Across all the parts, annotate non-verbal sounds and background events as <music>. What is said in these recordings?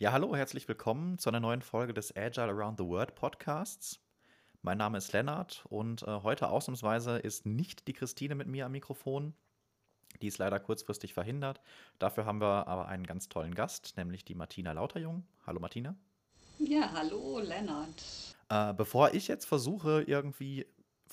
Ja, hallo, herzlich willkommen zu einer neuen Folge des Agile Around the World Podcasts. Mein Name ist Lennart und äh, heute ausnahmsweise ist nicht die Christine mit mir am Mikrofon. Die ist leider kurzfristig verhindert. Dafür haben wir aber einen ganz tollen Gast, nämlich die Martina Lauterjung. Hallo Martina. Ja, hallo Lennart. Äh, bevor ich jetzt versuche, irgendwie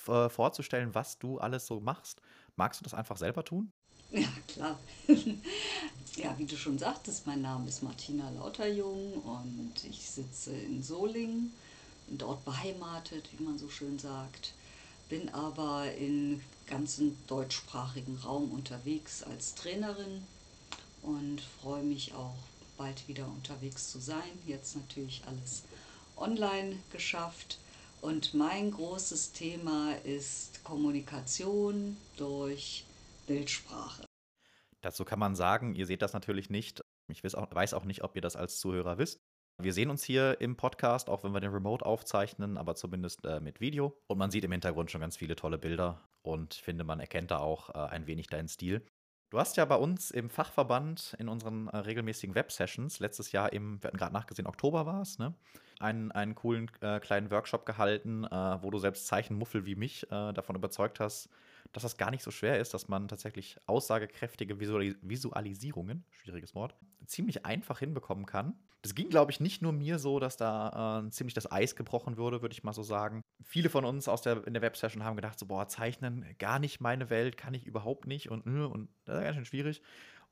äh, vorzustellen, was du alles so machst, magst du das einfach selber tun? <laughs> Ja, klar. <laughs> ja, wie du schon sagtest, mein Name ist Martina Lauterjung und ich sitze in Solingen, dort beheimatet, wie man so schön sagt, bin aber im ganzen deutschsprachigen Raum unterwegs als Trainerin und freue mich auch bald wieder unterwegs zu sein. Jetzt natürlich alles online geschafft. Und mein großes Thema ist Kommunikation durch Bildsprache. Dazu kann man sagen, ihr seht das natürlich nicht. Ich weiß auch nicht, ob ihr das als Zuhörer wisst. Wir sehen uns hier im Podcast, auch wenn wir den Remote aufzeichnen, aber zumindest äh, mit Video. Und man sieht im Hintergrund schon ganz viele tolle Bilder und finde, man erkennt da auch äh, ein wenig deinen Stil. Du hast ja bei uns im Fachverband in unseren äh, regelmäßigen Web-Sessions letztes Jahr im, wir hatten gerade nachgesehen, Oktober war es, ne? einen, einen coolen äh, kleinen Workshop gehalten, äh, wo du selbst Zeichenmuffel wie mich äh, davon überzeugt hast, dass das gar nicht so schwer ist, dass man tatsächlich aussagekräftige Visualis Visualisierungen, schwieriges Wort, ziemlich einfach hinbekommen kann. Das ging, glaube ich, nicht nur mir so, dass da äh, ziemlich das Eis gebrochen würde, würde ich mal so sagen. Viele von uns aus der, in der Websession haben gedacht, so, boah, zeichnen, gar nicht meine Welt, kann ich überhaupt nicht und, äh, und das ist ganz schön schwierig.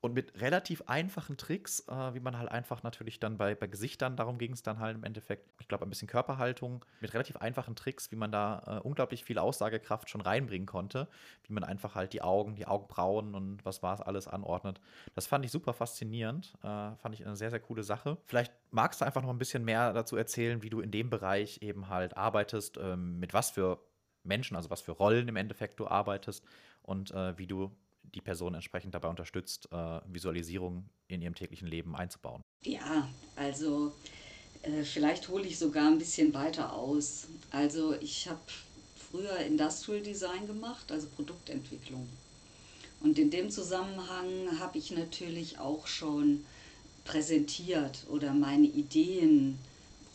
Und mit relativ einfachen Tricks, äh, wie man halt einfach natürlich dann bei, bei Gesichtern, darum ging es dann halt im Endeffekt, ich glaube, ein bisschen Körperhaltung, mit relativ einfachen Tricks, wie man da äh, unglaublich viel Aussagekraft schon reinbringen konnte, wie man einfach halt die Augen, die Augenbrauen und was war es alles anordnet. Das fand ich super faszinierend, äh, fand ich eine sehr, sehr coole Sache. Vielleicht magst du einfach noch ein bisschen mehr dazu erzählen, wie du in dem Bereich eben halt arbeitest, ähm, mit was für Menschen, also was für Rollen im Endeffekt du arbeitest und äh, wie du die Person entsprechend dabei unterstützt, äh, Visualisierung in ihrem täglichen Leben einzubauen. Ja, also äh, vielleicht hole ich sogar ein bisschen weiter aus. Also ich habe früher Industrial Design gemacht, also Produktentwicklung. Und in dem Zusammenhang habe ich natürlich auch schon präsentiert oder meine Ideen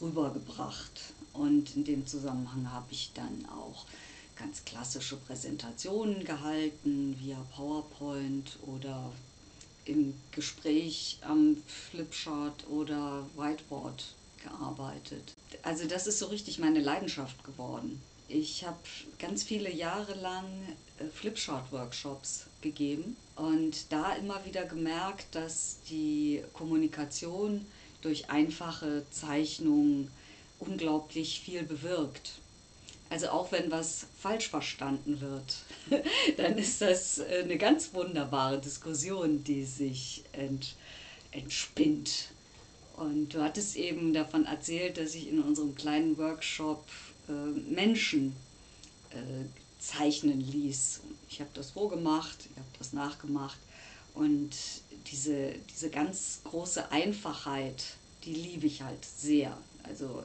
rübergebracht. Und in dem Zusammenhang habe ich dann auch ganz klassische Präsentationen gehalten via PowerPoint oder im Gespräch am Flipchart oder Whiteboard gearbeitet. Also das ist so richtig meine Leidenschaft geworden. Ich habe ganz viele Jahre lang äh, Flipchart-Workshops gegeben und da immer wieder gemerkt, dass die Kommunikation durch einfache Zeichnungen unglaublich viel bewirkt. Also auch wenn was falsch verstanden wird, <laughs> dann ist das äh, eine ganz wunderbare Diskussion, die sich ent, entspinnt. Und du hattest eben davon erzählt, dass ich in unserem kleinen Workshop äh, Menschen äh, zeichnen ließ. Ich habe das vorgemacht, ich habe das nachgemacht. Und diese, diese ganz große Einfachheit, die liebe ich halt sehr. Also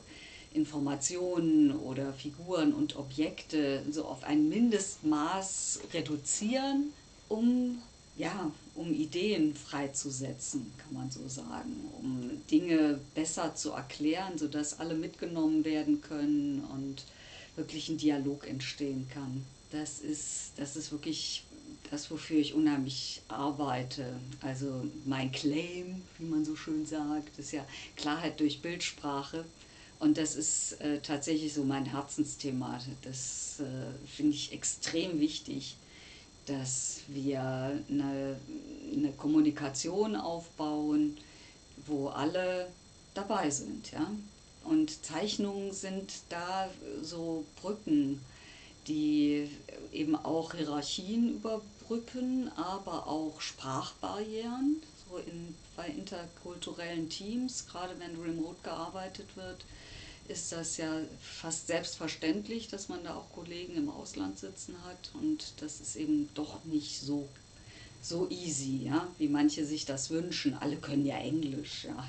Informationen oder Figuren und Objekte so auf ein Mindestmaß reduzieren, um, ja, um Ideen freizusetzen, kann man so sagen, um Dinge besser zu erklären, sodass alle mitgenommen werden können und wirklich ein Dialog entstehen kann. Das ist, das ist wirklich das, wofür ich unheimlich arbeite. Also mein Claim, wie man so schön sagt, ist ja Klarheit durch Bildsprache. Und das ist äh, tatsächlich so mein Herzensthema. Das äh, finde ich extrem wichtig, dass wir eine, eine Kommunikation aufbauen, wo alle dabei sind. Ja? Und Zeichnungen sind da so Brücken, die eben auch Hierarchien überbrücken, aber auch Sprachbarrieren. So in, bei interkulturellen Teams, gerade wenn remote gearbeitet wird, ist das ja fast selbstverständlich, dass man da auch Kollegen im Ausland sitzen hat und das ist eben doch nicht so, so easy, ja, wie manche sich das wünschen. Alle können ja Englisch, ja,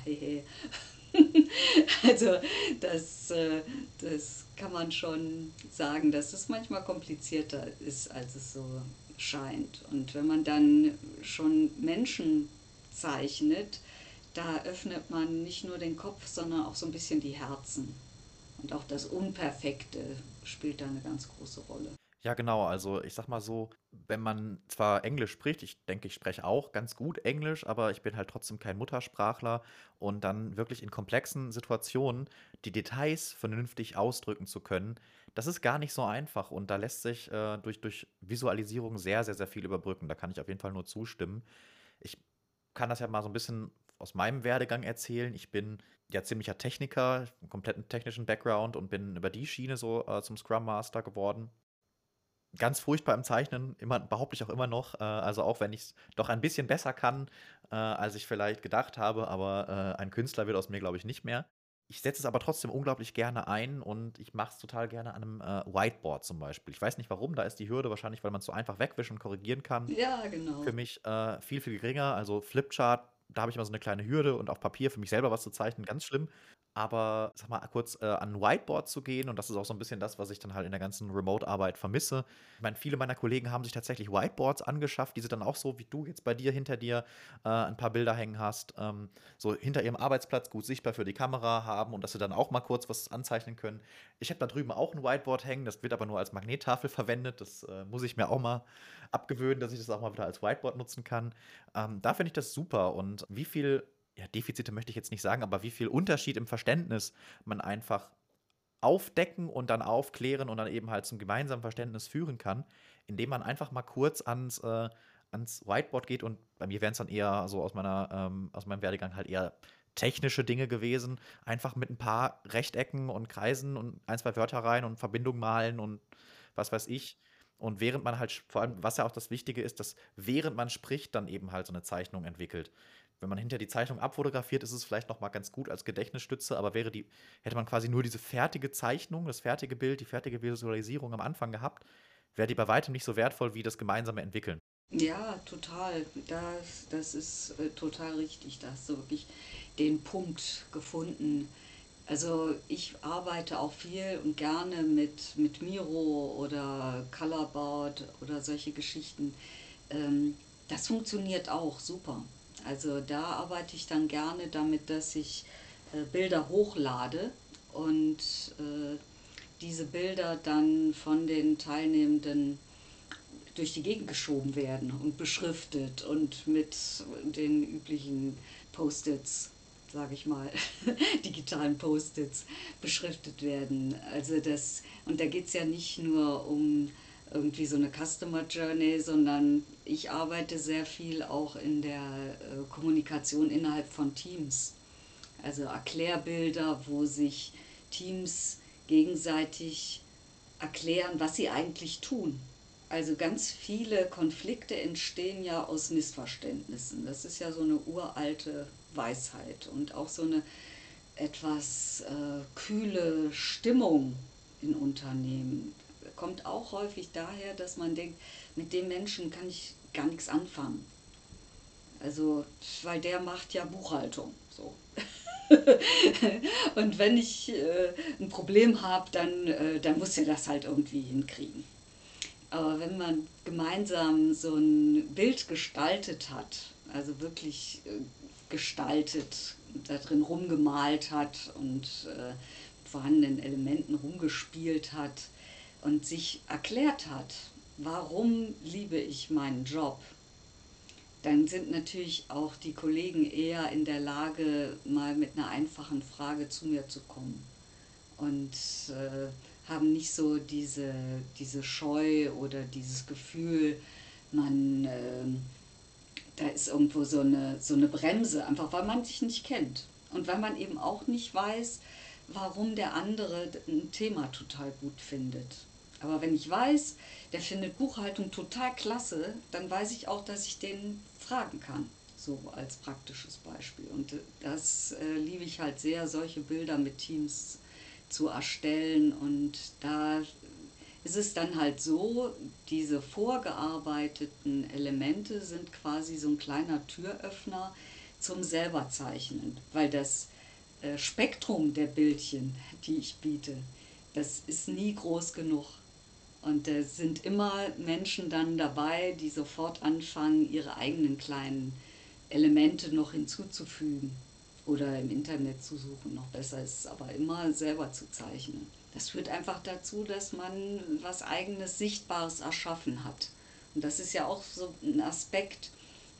<laughs> also das, äh, das kann man schon sagen, dass es manchmal komplizierter ist, als es so scheint. Und wenn man dann schon Menschen zeichnet, da öffnet man nicht nur den Kopf, sondern auch so ein bisschen die Herzen. Und auch das Unperfekte spielt da eine ganz große Rolle. Ja, genau. Also ich sag mal so, wenn man zwar Englisch spricht, ich denke, ich spreche auch ganz gut Englisch, aber ich bin halt trotzdem kein Muttersprachler und dann wirklich in komplexen Situationen die Details vernünftig ausdrücken zu können, das ist gar nicht so einfach und da lässt sich äh, durch, durch Visualisierung sehr, sehr, sehr viel überbrücken. Da kann ich auf jeden Fall nur zustimmen. Ich kann das ja mal so ein bisschen aus meinem Werdegang erzählen. Ich bin ja ziemlicher Techniker, einen kompletten technischen Background und bin über die Schiene so äh, zum Scrum Master geworden ganz furchtbar im Zeichnen, immer, behaupte ich auch immer noch. Äh, also auch wenn ich es doch ein bisschen besser kann, äh, als ich vielleicht gedacht habe, aber äh, ein Künstler wird aus mir, glaube ich, nicht mehr. Ich setze es aber trotzdem unglaublich gerne ein und ich mache es total gerne an einem äh, Whiteboard zum Beispiel. Ich weiß nicht warum, da ist die Hürde wahrscheinlich, weil man es so einfach wegwischen und korrigieren kann. Ja, genau. Für mich äh, viel, viel geringer. Also Flipchart da habe ich immer so eine kleine Hürde und auf Papier für mich selber was zu zeichnen, ganz schlimm. Aber sag mal, kurz äh, an ein Whiteboard zu gehen, und das ist auch so ein bisschen das, was ich dann halt in der ganzen Remote-Arbeit vermisse. Ich meine, viele meiner Kollegen haben sich tatsächlich Whiteboards angeschafft, die sie dann auch so, wie du jetzt bei dir hinter dir äh, ein paar Bilder hängen hast, ähm, so hinter ihrem Arbeitsplatz gut sichtbar für die Kamera haben und dass sie dann auch mal kurz was anzeichnen können. Ich habe da drüben auch ein Whiteboard hängen, das wird aber nur als Magnettafel verwendet. Das äh, muss ich mir auch mal abgewöhnen, dass ich das auch mal wieder als Whiteboard nutzen kann. Ähm, da finde ich das super und wie viel ja, Defizite möchte ich jetzt nicht sagen, aber wie viel Unterschied im Verständnis man einfach aufdecken und dann aufklären und dann eben halt zum gemeinsamen Verständnis führen kann, indem man einfach mal kurz ans, äh, ans Whiteboard geht und bei mir wären es dann eher so aus meiner, ähm, aus meinem Werdegang halt eher technische Dinge gewesen, einfach mit ein paar Rechtecken und Kreisen und ein, zwei Wörter rein und Verbindungen malen und was weiß ich. Und während man halt, vor allem, was ja auch das Wichtige ist, dass während man spricht, dann eben halt so eine Zeichnung entwickelt wenn man hinter die Zeichnung abfotografiert, ist es vielleicht noch mal ganz gut als Gedächtnisstütze, aber wäre die, hätte man quasi nur diese fertige Zeichnung, das fertige Bild, die fertige Visualisierung am Anfang gehabt, wäre die bei weitem nicht so wertvoll wie das gemeinsame Entwickeln. Ja, total. Das, das ist äh, total richtig. Da hast du wirklich den Punkt gefunden. Also ich arbeite auch viel und gerne mit, mit Miro oder Colorboard oder solche Geschichten. Ähm, das funktioniert auch super. Also da arbeite ich dann gerne damit, dass ich äh, Bilder hochlade und äh, diese Bilder dann von den Teilnehmenden durch die Gegend geschoben werden und beschriftet und mit den üblichen Post-its, sage ich mal, <laughs> digitalen Post-its beschriftet werden. Also das, und da geht es ja nicht nur um irgendwie so eine Customer Journey, sondern ich arbeite sehr viel auch in der äh, Kommunikation innerhalb von Teams. Also Erklärbilder, wo sich Teams gegenseitig erklären, was sie eigentlich tun. Also ganz viele Konflikte entstehen ja aus Missverständnissen. Das ist ja so eine uralte Weisheit und auch so eine etwas äh, kühle Stimmung in Unternehmen kommt auch häufig daher, dass man denkt, mit dem Menschen kann ich gar nichts anfangen. Also, weil der macht ja Buchhaltung. So. <laughs> und wenn ich äh, ein Problem habe, dann, äh, dann muss er das halt irgendwie hinkriegen. Aber wenn man gemeinsam so ein Bild gestaltet hat, also wirklich äh, gestaltet, da drin rumgemalt hat und äh, vorhandenen Elementen rumgespielt hat, und sich erklärt hat, warum liebe ich meinen Job, dann sind natürlich auch die Kollegen eher in der Lage, mal mit einer einfachen Frage zu mir zu kommen und äh, haben nicht so diese, diese Scheu oder dieses Gefühl, man, äh, da ist irgendwo so eine, so eine Bremse, einfach weil man sich nicht kennt und weil man eben auch nicht weiß, warum der andere ein Thema total gut findet. Aber wenn ich weiß, der findet Buchhaltung total klasse, dann weiß ich auch, dass ich den fragen kann. So als praktisches Beispiel. Und äh, das äh, liebe ich halt sehr, solche Bilder mit Teams zu erstellen. Und da ist es dann halt so, diese vorgearbeiteten Elemente sind quasi so ein kleiner Türöffner zum selberzeichnen, weil das äh, Spektrum der Bildchen, die ich biete, das ist nie groß genug. Und da sind immer Menschen dann dabei, die sofort anfangen, ihre eigenen kleinen Elemente noch hinzuzufügen. oder im Internet zu suchen. Noch besser ist es aber immer selber zu zeichnen. Das führt einfach dazu, dass man was eigenes Sichtbares erschaffen hat. Und das ist ja auch so ein Aspekt,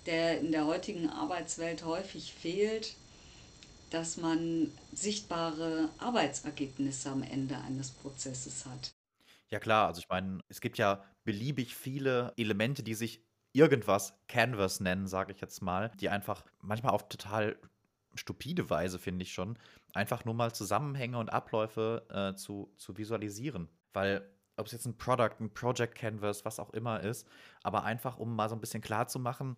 der in der heutigen Arbeitswelt häufig fehlt, dass man sichtbare Arbeitsergebnisse am Ende eines Prozesses hat. Ja klar, also ich meine, es gibt ja beliebig viele Elemente, die sich irgendwas Canvas nennen, sage ich jetzt mal, die einfach manchmal auf total stupide Weise, finde ich schon, einfach nur mal Zusammenhänge und Abläufe äh, zu, zu visualisieren. Weil ob es jetzt ein Product, ein Project Canvas, was auch immer ist, aber einfach, um mal so ein bisschen klar zu machen,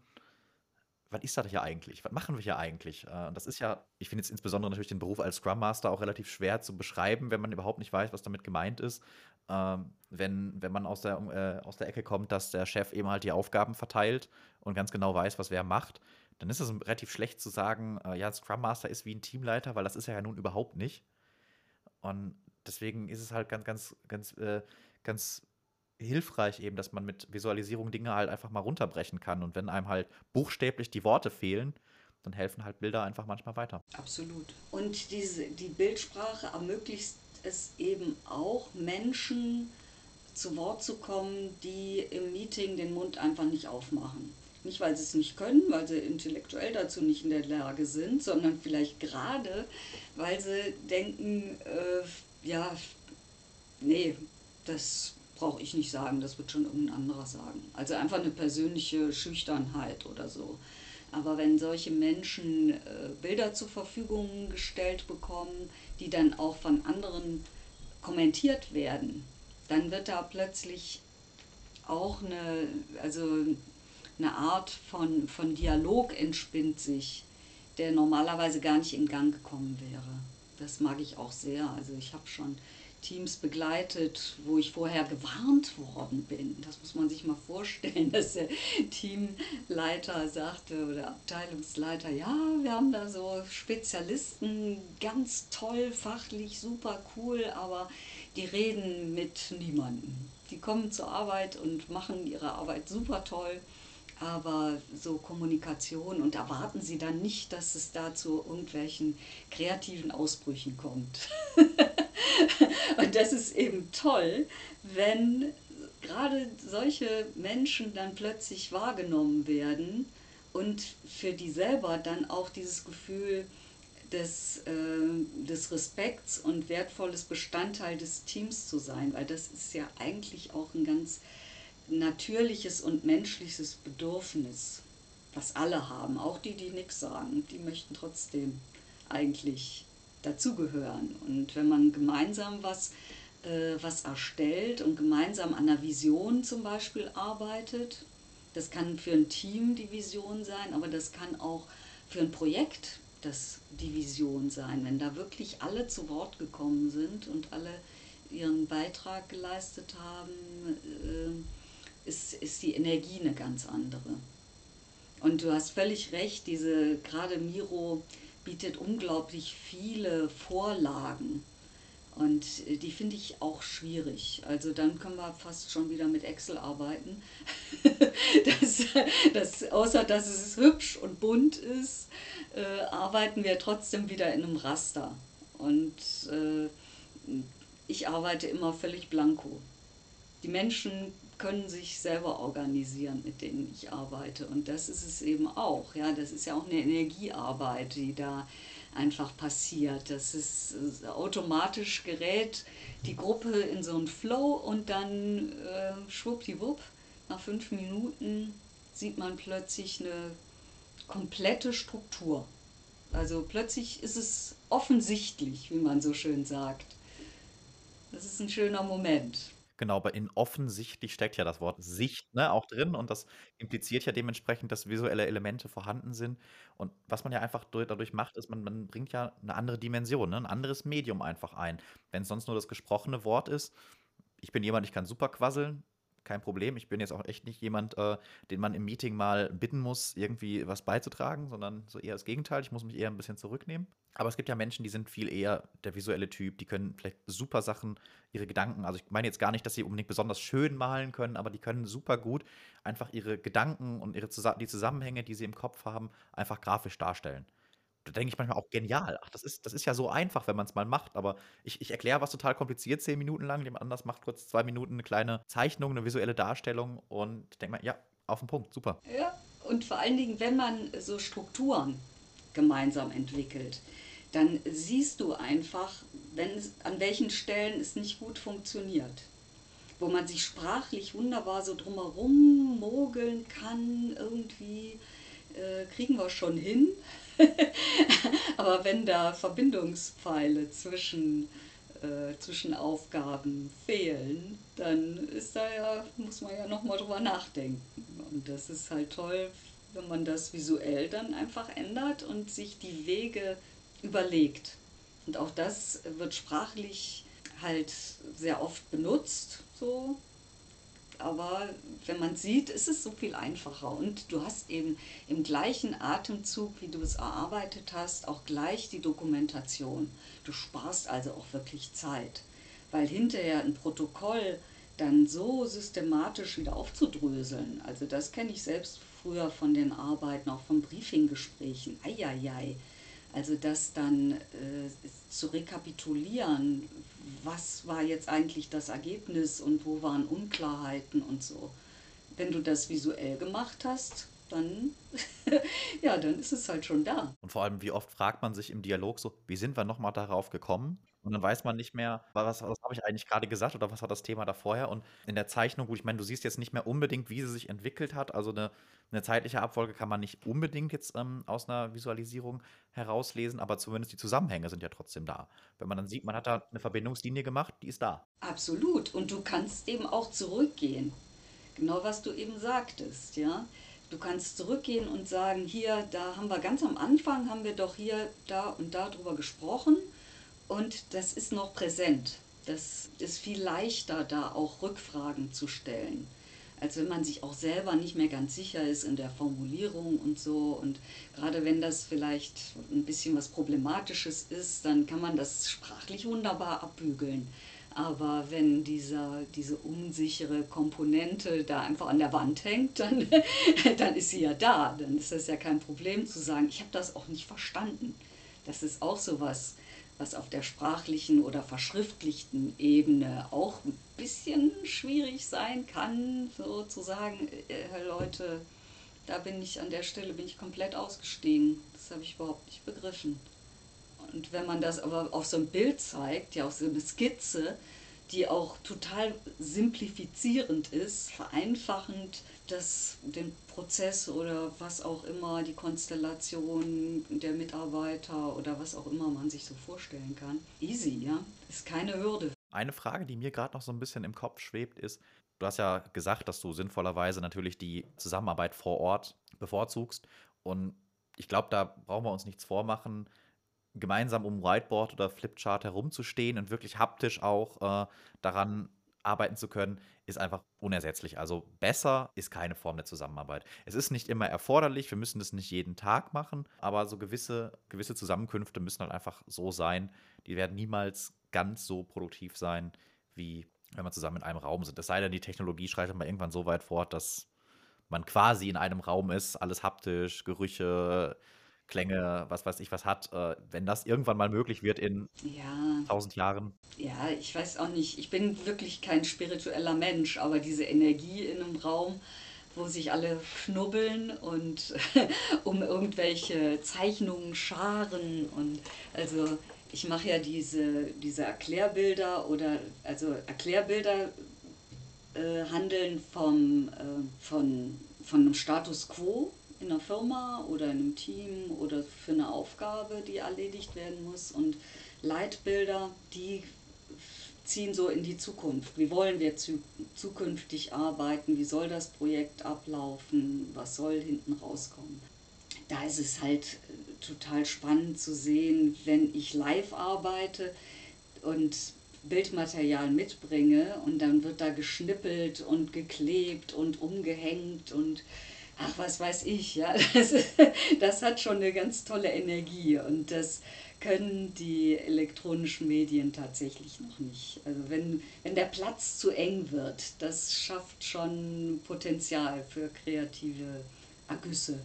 was ist das hier eigentlich? Was machen wir hier eigentlich? Äh, das ist ja, ich finde jetzt insbesondere natürlich den Beruf als Scrum Master auch relativ schwer zu beschreiben, wenn man überhaupt nicht weiß, was damit gemeint ist. Ähm, wenn, wenn man aus der, äh, aus der Ecke kommt, dass der Chef eben halt die Aufgaben verteilt und ganz genau weiß, was wer macht, dann ist es relativ schlecht zu sagen, äh, ja, Scrum Master ist wie ein Teamleiter, weil das ist er ja nun überhaupt nicht. Und deswegen ist es halt ganz, ganz, ganz, äh, ganz hilfreich eben, dass man mit Visualisierung Dinge halt einfach mal runterbrechen kann. Und wenn einem halt buchstäblich die Worte fehlen, dann helfen halt Bilder einfach manchmal weiter. Absolut. Und diese, die Bildsprache ermöglicht es eben auch Menschen zu Wort zu kommen, die im Meeting den Mund einfach nicht aufmachen. Nicht, weil sie es nicht können, weil sie intellektuell dazu nicht in der Lage sind, sondern vielleicht gerade, weil sie denken, äh, ja, nee, das brauche ich nicht sagen, das wird schon irgendein anderer sagen. Also einfach eine persönliche Schüchternheit oder so. Aber wenn solche Menschen äh, Bilder zur Verfügung gestellt bekommen, die dann auch von anderen kommentiert werden, dann wird da plötzlich auch eine, also eine Art von, von Dialog entspinnt sich, der normalerweise gar nicht in Gang gekommen wäre. Das mag ich auch sehr. Also ich habe schon Teams begleitet, wo ich vorher gewarnt worden bin. Das muss man sich mal vorstellen, <laughs> dass der Teamleiter sagte oder Abteilungsleiter, ja, wir haben da so Spezialisten, ganz toll, fachlich, super cool, aber die reden mit niemandem. Die kommen zur Arbeit und machen ihre Arbeit super toll aber so Kommunikation und erwarten Sie dann nicht, dass es da zu irgendwelchen kreativen Ausbrüchen kommt. <laughs> und das ist eben toll, wenn gerade solche Menschen dann plötzlich wahrgenommen werden und für die selber dann auch dieses Gefühl des, äh, des Respekts und wertvolles Bestandteil des Teams zu sein, weil das ist ja eigentlich auch ein ganz natürliches und menschliches Bedürfnis, was alle haben, auch die, die nichts sagen, die möchten trotzdem eigentlich dazugehören. Und wenn man gemeinsam was, äh, was erstellt und gemeinsam an einer Vision zum Beispiel arbeitet, das kann für ein Team die Vision sein, aber das kann auch für ein Projekt das die Vision sein, wenn da wirklich alle zu Wort gekommen sind und alle ihren Beitrag geleistet haben. Äh, ist, ist die Energie eine ganz andere. Und du hast völlig recht, diese, gerade Miro bietet unglaublich viele Vorlagen. Und die finde ich auch schwierig. Also dann können wir fast schon wieder mit Excel arbeiten. <laughs> das, das, außer dass es hübsch und bunt ist, äh, arbeiten wir trotzdem wieder in einem Raster. Und äh, ich arbeite immer völlig blanko. Die Menschen können sich selber organisieren, mit denen ich arbeite. Und das ist es eben auch. Ja, das ist ja auch eine Energiearbeit, die da einfach passiert. Das ist automatisch gerät die Gruppe in so einen Flow und dann äh, schwuppdiwupp, nach fünf Minuten sieht man plötzlich eine komplette Struktur. Also plötzlich ist es offensichtlich, wie man so schön sagt. Das ist ein schöner Moment. Genau, aber in offensichtlich steckt ja das Wort Sicht, ne, auch drin und das impliziert ja dementsprechend, dass visuelle Elemente vorhanden sind. Und was man ja einfach dadurch macht, ist, man man bringt ja eine andere Dimension, ne, 'n anderes Medium einfach ein. Wenn es sonst nur das gesprochene Wort ist ich bin jemand, ich kann super quasseln, kein Problem. Ich bin jetzt auch echt nicht jemand, äh, den man im Meeting mal bitten muss, irgendwie was beizutragen, sondern so eher das Gegenteil. Ich muss mich eher ein bisschen zurücknehmen. Aber es gibt ja Menschen, die sind viel eher der visuelle Typ. Die können vielleicht super Sachen, ihre Gedanken, also ich meine jetzt gar nicht, dass sie unbedingt besonders schön malen können, aber die können super gut einfach ihre Gedanken und ihre, die Zusammenhänge, die sie im Kopf haben, einfach grafisch darstellen Da denke ich manchmal auch genial. Ach, das ist das ist ja so einfach, wenn man's mal macht, aber ich ich erkläre was total kompliziert 10 Minuten lang, jemand anders macht kurz 2 Minuten 'ne kleine Zeichnung, 'ne visuelle Darstellung und denke mir: „Ja, auf 'n Punkt, super.“ Ja, und vor allen Dingen, wenn man so Strukturen gemeinsam entwickelt, dann siehst du einfach, wenn es an welchen Stellen es nicht gut funktioniert. Wo man sich sprachlich wunderbar so drumherum mogeln kann, irgendwie äh, kriegen wir schon hin. <laughs> Aber wenn da Verbindungspfeile zwischen, äh, zwischen Aufgaben fehlen, dann ist da ja, muss man ja nochmal drüber nachdenken. Und das ist halt toll, wenn man das visuell dann einfach ändert und sich die Wege überlegt. Und auch das wird sprachlich halt sehr oft benutzt, so aber wenn man sieht, ist es so viel einfacher. Und du hast eben im gleichen Atemzug, wie du es erarbeitet hast, auch gleich die Dokumentation. Du sparst also auch wirklich Zeit, weil hinterher ein Protokoll dann so systematisch wieder aufzudröseln. Also das kenne ich selbst früher von den Arbeiten, auch von Briefinggesprächen. Eieiei. Also das dann äh, zu rekapitulieren, was war jetzt eigentlich das Ergebnis und wo waren Unklarheiten und so. Wenn du das visuell gemacht hast, dann, <laughs> ja, dann ist es halt schon da. Und vor allem, wie oft fragt man sich im Dialog so, wie sind wir nochmal darauf gekommen? Und dann weiß man nicht mehr, was, was habe ich eigentlich gerade gesagt oder was war das Thema da vorher. Und in der Zeichnung, gut, ich meine, du siehst jetzt nicht mehr unbedingt, wie sie sich entwickelt hat. Also eine, eine zeitliche Abfolge kann man nicht unbedingt jetzt ähm, aus einer Visualisierung herauslesen, aber zumindest die Zusammenhänge sind ja trotzdem da. Wenn man dann sieht, man hat da eine Verbindungslinie gemacht, die ist da. Absolut. Und du kannst eben auch zurückgehen. Genau was du eben sagtest, ja. Du kannst zurückgehen und sagen, hier, da haben wir ganz am Anfang, haben wir doch hier, da und da drüber gesprochen und das ist noch präsent. Das ist viel leichter, da auch Rückfragen zu stellen, als wenn man sich auch selber nicht mehr ganz sicher ist in der Formulierung und so. Und gerade wenn das vielleicht ein bisschen was Problematisches ist, dann kann man das sprachlich wunderbar abbügeln. Aber wenn dieser, diese unsichere Komponente da einfach an der Wand hängt, dann, <laughs> dann ist sie ja da. Dann ist das ja kein Problem zu sagen, ich habe das auch nicht verstanden. Das ist auch so was auf der sprachlichen oder verschriftlichten Ebene auch ein bisschen schwierig sein kann, so zu sagen, äh, Leute, da bin ich an der Stelle bin ich komplett ausgestiegen. Das habe ich überhaupt nicht begriffen. Und wenn man das aber auf so ein Bild zeigt, ja, auf so eine Skizze, die auch total simplifizierend ist, vereinfachend, das, den Prozess oder was auch immer, die Konstellation der Mitarbeiter oder was auch immer man sich so vorstellen kann. Easy, ja, ist keine Hürde. Eine Frage, die mir gerade noch so ein bisschen im Kopf schwebt, ist, du hast ja gesagt, dass du sinnvollerweise natürlich die Zusammenarbeit vor Ort bevorzugst. Und ich glaube, da brauchen wir uns nichts vormachen gemeinsam um Whiteboard oder Flipchart herumzustehen und wirklich haptisch auch äh, daran arbeiten zu können, ist einfach unersetzlich. Also besser ist keine Form der Zusammenarbeit. Es ist nicht immer erforderlich, wir müssen das nicht jeden Tag machen, aber so gewisse, gewisse Zusammenkünfte müssen halt einfach so sein. Die werden niemals ganz so produktiv sein, wie wenn man zusammen in einem Raum sind. Es sei denn, die Technologie schreitet mal irgendwann so weit fort, dass man quasi in einem Raum ist, alles haptisch, Gerüche, Klänge, was weiß ich was hat, äh, wenn das irgendwann mal möglich wird in Ja, tausend Jahren. ja, ich weiß auch nicht. Ich bin wirklich kein spiritueller Mensch, aber diese Energie in einem Raum, wo sich alle knubbeln und <laughs> um irgendwelche Zeichnungen scharen und also ich mache ja diese, diese Erklärbilder oder also Erklärbilder äh, handeln vom, äh, von, von einem Status quo in einer Firma oder in einem Team oder für eine Aufgabe, die erledigt werden muss. Und Leitbilder, die ziehen so in die Zukunft. Wie wollen wir zu, zukünftig arbeiten? Wie soll das Projekt ablaufen? Was soll hinten rauskommen? Da ist es halt äh, total spannend zu sehen, wenn ich live arbeite und Bildmaterial mitbringe und dann wird da geschnippelt und geklebt und umgehängt und ach, was weiß ich, ja, <laughs> das, das hat schon eine ganz tolle Energie und das können die elektronischen Medien tatsächlich noch nicht. Also wenn, wenn der Platz zu eng wird, das schafft schon Potenzial für kreative Ergüsse.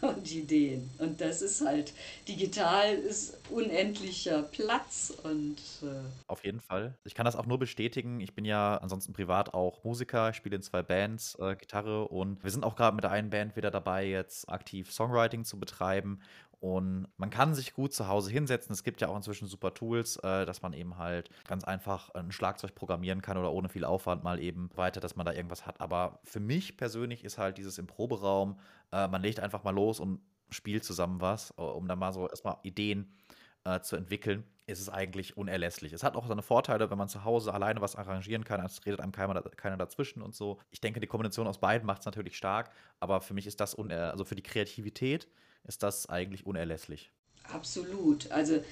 <laughs> und Ideen. Und das ist halt, digital ist unendlicher Platz und. Äh Auf jeden Fall. Ich kann das auch nur bestätigen. Ich bin ja ansonsten privat auch Musiker, ich spiele in zwei Bands, äh, Gitarre und wir sind auch gerade mit der einen Band wieder dabei, jetzt aktiv Songwriting zu betreiben. Und man kann sich gut zu Hause hinsetzen. Es gibt ja auch inzwischen super Tools, äh, dass man eben halt ganz einfach ein Schlagzeug programmieren kann oder ohne viel Aufwand mal eben weiter, dass man da irgendwas hat. Aber für mich persönlich ist halt dieses im Proberaum, äh, man legt einfach mal los und spielt zusammen was, äh, um dann mal so erstmal Ideen äh, zu entwickeln, ist es eigentlich unerlässlich. Es hat auch seine Vorteile, wenn man zu Hause alleine was arrangieren kann, es redet einem keiner, keiner dazwischen und so. Ich denke, die Kombination aus beiden macht es natürlich stark, aber für mich ist das, also für die Kreativität, ist das eigentlich unerlässlich. Absolut. Also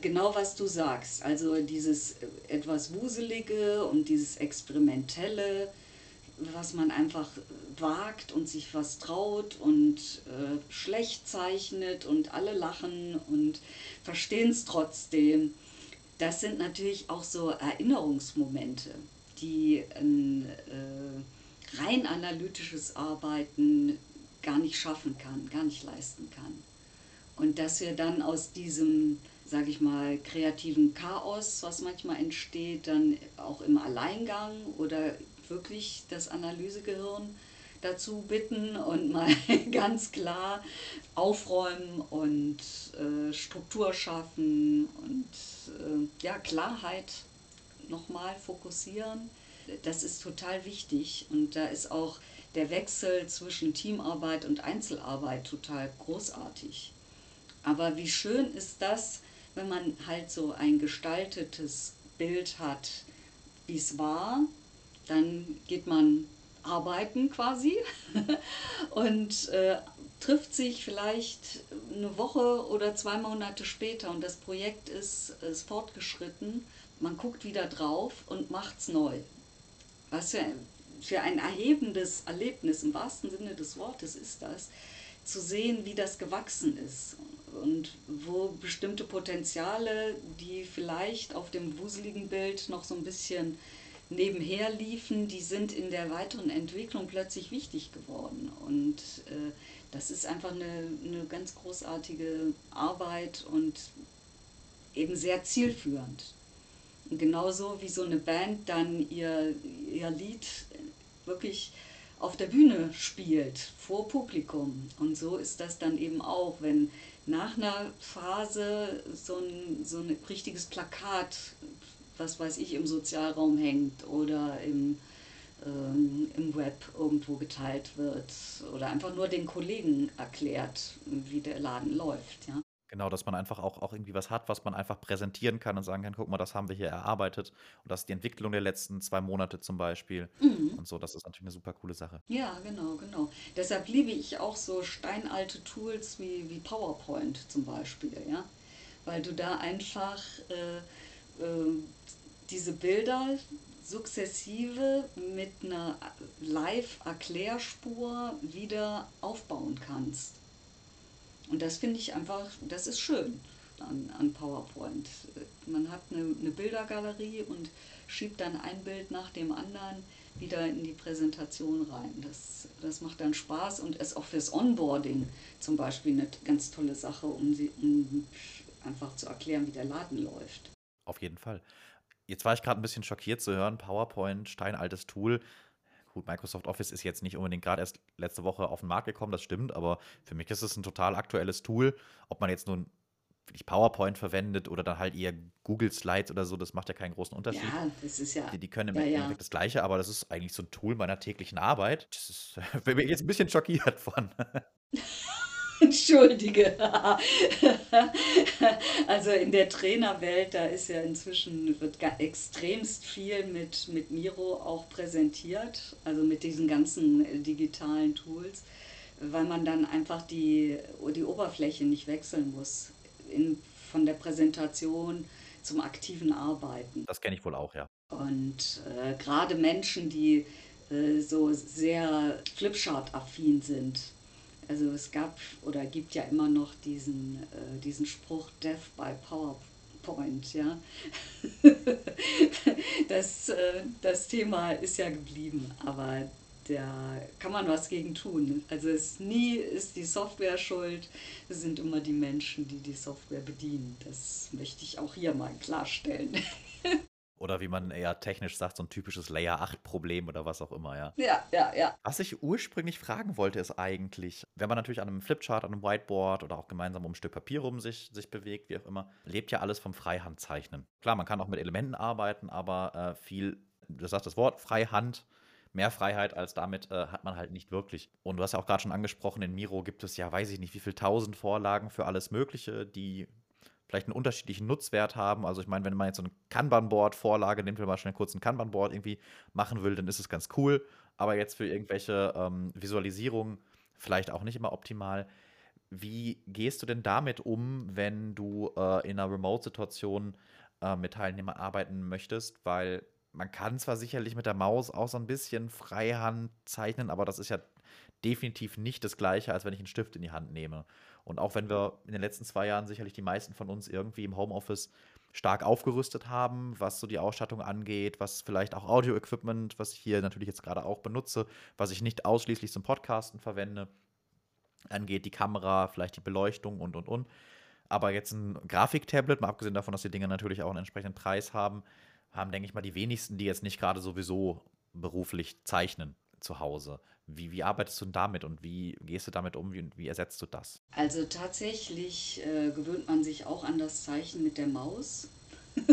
genau was du sagst. Also dieses etwas Wuselige und dieses Experimentelle, was man einfach wagt und sich was traut und äh, schlecht zeichnet und alle lachen und verstehen es trotzdem. Das sind natürlich auch so Erinnerungsmomente, die ein äh, rein analytisches Arbeiten gar nicht schaffen kann, gar nicht leisten kann. Und dass wir dann aus diesem, sage ich mal, kreativen Chaos, was manchmal entsteht, dann auch im Alleingang oder wirklich das Analysegehirn dazu bitten und <laughs> mal ganz klar aufräumen und äh, Struktur schaffen und äh, ja, Klarheit nochmal fokussieren. Das ist total wichtig und da ist auch der Wechsel zwischen Teamarbeit und Einzelarbeit total großartig. Aber wie schön ist das, wenn man halt so ein gestaltetes Bild hat, wie es war, dann geht man arbeiten quasi <laughs> und äh, trifft sich vielleicht eine Woche oder zwei Monate später und das Projekt ist, ist fortgeschritten. Man guckt wieder drauf und macht es neu. Was ja für ein erhebendes Erlebnis im wahrsten Sinne des Wortes ist das, zu sehen, wie das gewachsen ist und wo bestimmte Potenziale, die vielleicht auf dem wuseligen Bild noch so ein bisschen nebenher liefen, die sind in der weiteren Entwicklung plötzlich wichtig geworden. Und äh, das ist einfach eine, eine ganz großartige Arbeit und eben sehr zielführend. Und genauso wie so eine Band dann ihr, ihr Lied wirklich auf der Bühne spielt, vor Publikum. Und so ist das dann eben auch, wenn nach einer Phase so ein, so ein richtiges Plakat, was weiß ich, im Sozialraum hängt oder im, ähm, im Web irgendwo geteilt wird oder einfach nur den Kollegen erklärt, wie der Laden läuft. Ja. Genau, dass man einfach auch, auch irgendwie was hat, was man einfach präsentieren kann und sagen kann, guck mal, das haben wir hier erarbeitet. Und das ist die Entwicklung der letzten zwei Monate zum Beispiel. Mhm. Und so, das ist natürlich eine super coole Sache. Ja, genau, genau. Deshalb liebe ich auch so steinalte Tools wie, wie PowerPoint zum Beispiel, ja. Weil du da einfach äh, äh, diese Bilder sukzessive mit einer Live-Erklärspur wieder aufbauen kannst. Und das finde ich einfach, das ist schön an, an PowerPoint. Man hat eine, eine Bildergalerie und schiebt dann ein Bild nach dem anderen wieder in die Präsentation rein. Das, das macht dann Spaß und ist auch fürs Onboarding zum Beispiel eine ganz tolle Sache, um, sie, um einfach zu erklären, wie der Laden läuft. Auf jeden Fall. Jetzt war ich gerade ein bisschen schockiert zu hören, PowerPoint, steinaltes Tool. Gut, Microsoft Office ist jetzt nicht unbedingt gerade erst letzte Woche auf den Markt gekommen, das stimmt, aber für mich ist es ein total aktuelles Tool. Ob man jetzt nun wirklich PowerPoint verwendet oder dann halt eher Google Slides oder so, das macht ja keinen großen Unterschied. Ja, das ist ja. Die, die können im ja, Endeffekt ja. das Gleiche, aber das ist eigentlich so ein Tool meiner täglichen Arbeit. Das ist, <laughs> bin ich jetzt ein bisschen schockiert von. <laughs> <laughs> Entschuldige. <laughs> also in der Trainerwelt, da ist ja inzwischen, wird extremst viel mit, mit Miro auch präsentiert, also mit diesen ganzen äh, digitalen Tools, weil man dann einfach die, die Oberfläche nicht wechseln muss in, von der Präsentation zum aktiven Arbeiten. Das kenne ich wohl auch, ja. Und äh, gerade Menschen, die äh, so sehr Flipchart-affin sind, also es gab oder gibt ja immer noch diesen, äh, diesen Spruch Death by PowerPoint, ja. <laughs> das, äh, das Thema ist ja geblieben, aber da kann man was gegen tun. Also es nie ist die Software schuld, es sind immer die Menschen, die die Software bedienen. Das möchte ich auch hier mal klarstellen. <laughs> Oder wie man eher technisch sagt, so ein typisches Layer 8 Problem oder was auch immer, ja. Ja, ja, ja. Was ich ursprünglich fragen wollte, ist eigentlich, wenn man natürlich an einem Flipchart, an einem Whiteboard oder auch gemeinsam um ein Stück Papier rum sich, sich bewegt, wie auch immer, lebt ja alles vom Freihandzeichnen. Klar, man kann auch mit Elementen arbeiten, aber äh, viel, du sagst das Wort, Freihand, mehr Freiheit als damit äh, hat man halt nicht wirklich. Und du hast ja auch gerade schon angesprochen, in Miro gibt es ja, weiß ich nicht, wie viele tausend Vorlagen für alles Mögliche, die vielleicht einen unterschiedlichen Nutzwert haben. Also ich meine, wenn man jetzt so eine Kanban-Board-Vorlage nimmt, wenn man schnell kurz ein Kanban-Board irgendwie machen will, dann ist es ganz cool. Aber jetzt für irgendwelche ähm, Visualisierungen vielleicht auch nicht immer optimal. Wie gehst du denn damit um, wenn du äh, in einer Remote-Situation äh, mit Teilnehmern arbeiten möchtest? Weil man kann zwar sicherlich mit der Maus auch so ein bisschen Freihand zeichnen, aber das ist ja definitiv nicht das Gleiche, als wenn ich einen Stift in die Hand nehme. Und auch wenn wir in den letzten zwei Jahren sicherlich die meisten von uns irgendwie im Homeoffice stark aufgerüstet haben, was so die Ausstattung angeht, was vielleicht auch Audio-Equipment, was ich hier natürlich jetzt gerade auch benutze, was ich nicht ausschließlich zum Podcasten verwende, angeht, die Kamera, vielleicht die Beleuchtung und und und. Aber jetzt ein Grafiktablet, mal abgesehen davon, dass die Dinge natürlich auch einen entsprechenden Preis haben, haben, denke ich mal, die wenigsten, die jetzt nicht gerade sowieso beruflich zeichnen zu Hause. Wie, wie arbeitest du damit und wie gehst du damit um? Wie, wie ersetzt du das? Also tatsächlich äh, gewöhnt man sich auch an das Zeichen mit der Maus. <laughs>